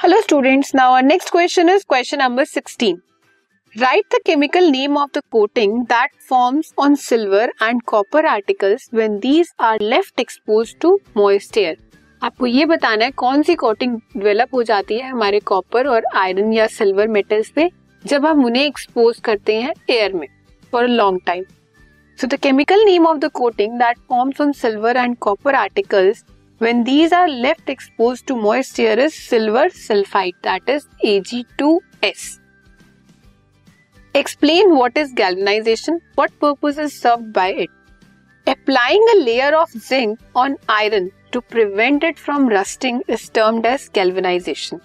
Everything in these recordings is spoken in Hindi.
Hello students now our next question is question number 16 write the chemical name of the coating that forms on silver and copper articles when these are left exposed to moist air आपको ये बताना है, कौन सी कोटिंग डेवलप हो जाती है हमारे कॉपर और आयरन या सिल्वर मेटल्स पे, जब हम उन्हें एक्सपोज करते हैं एयर में for a long time so the chemical name of the coating that forms on silver and copper articles when these are left exposed to moist air is silver sulfide that is Ag2S. Explain what is galvanization, what purpose is served by it. Applying a layer of zinc on iron to prevent it from rusting is termed as galvanization.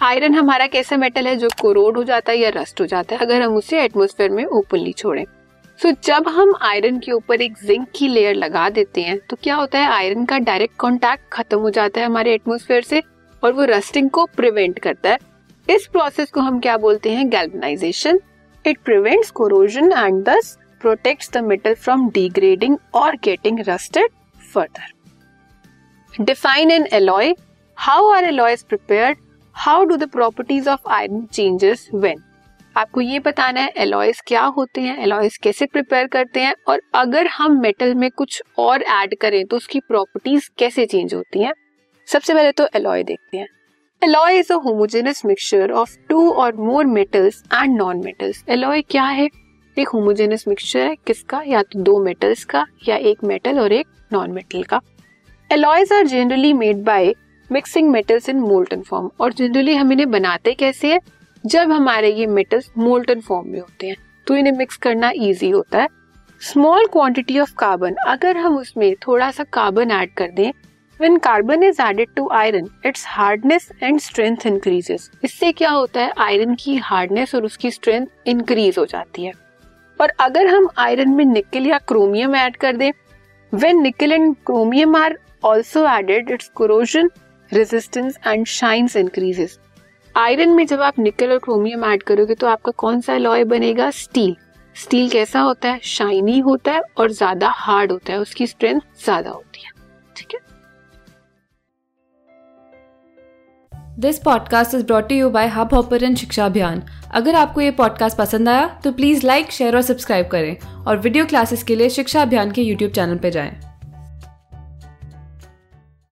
Iron हमारा कैसा मेटल है जो कोरोड हो जाता है या रस्ट हो जाता है अगर हम उसे एटमोस्फेयर में ओपनली छोड़ें सो जब हम आयरन के ऊपर एक जिंक की लेयर लगा देते हैं तो क्या होता है? आयरन का डायरेक्ट कॉन्टेक्ट खत्म हो जाता है हमारे एटमोसफेयर से और वो रस्टिंग को प्रिवेंट करता है। इस प्रोसेस को हम क्या बोलते हैं? Galvanisation it prevents corrosion and thus protect the metal from degrading or getting rusted further define an alloy how are alloy prepare how do the properties of iron changes when आपको ये बताना है एलॉयस क्या होते हैं एलॉयस कैसे प्रिपेयर करते हैं और अगर हम मेटल में कुछ और ऐड करें तो उसकी प्रॉपर्टीज़ कैसे चेंज होती हैं? सबसे पहले तो एलॉय देखते हैं। Alloy is a homogeneous mixture of two or more metals and non-metals. Alloy क्या है? एक होमोजेनस मिक्सचर है किसका? या तो दो मेटल्स का या एक मेटल और एक नॉन मेटल का। Alloys are generally made by mixing metals in molten form और जनरली हम इन्हें बनाते कैसे हैं? जब हमारे ये मेटल्स मोल्टन फॉर्म में होते हैं तो इन्हें मिक्स करना इजी होता है। स्मॉल क्वांटिटी ऑफ़ कार्बन अगर हम उसमें थोड़ा सा कार्बन ऐड कर दें When carbon is added to iron, its hardness and strength increases. इससे क्या होता है? आयरन की हार्डनेस और उसकी स्ट्रेंथ इंक्रीज हो जाती है। और अगर हम आयरन में निकल या क्रोमियम ऐड कर दें when nickel and chromium are also added its corrosion resistance and shines increases iron में जब आप निकल और क्रोमियम ऐड करोगे तो आपका कौन सा लॉय बनेगा? स्टील स्टील कैसा होता है? शाइनी होता है और ज़्यादा हार्ड होता है। उसकी स्ट्रेंथ ज़्यादा होती है। ठीक है? This podcast is brought you by Hub Hopper शिक्षा अभियान अगर आपको ये पॉडकास्ट पसंद आया तो प्लीज़ लाइक शेयर और सब्सक्राइब करें। और वीडियो क्लासेस के लिए शिक्षा अभियान के यूट्यूब चैनल पर जाएँ।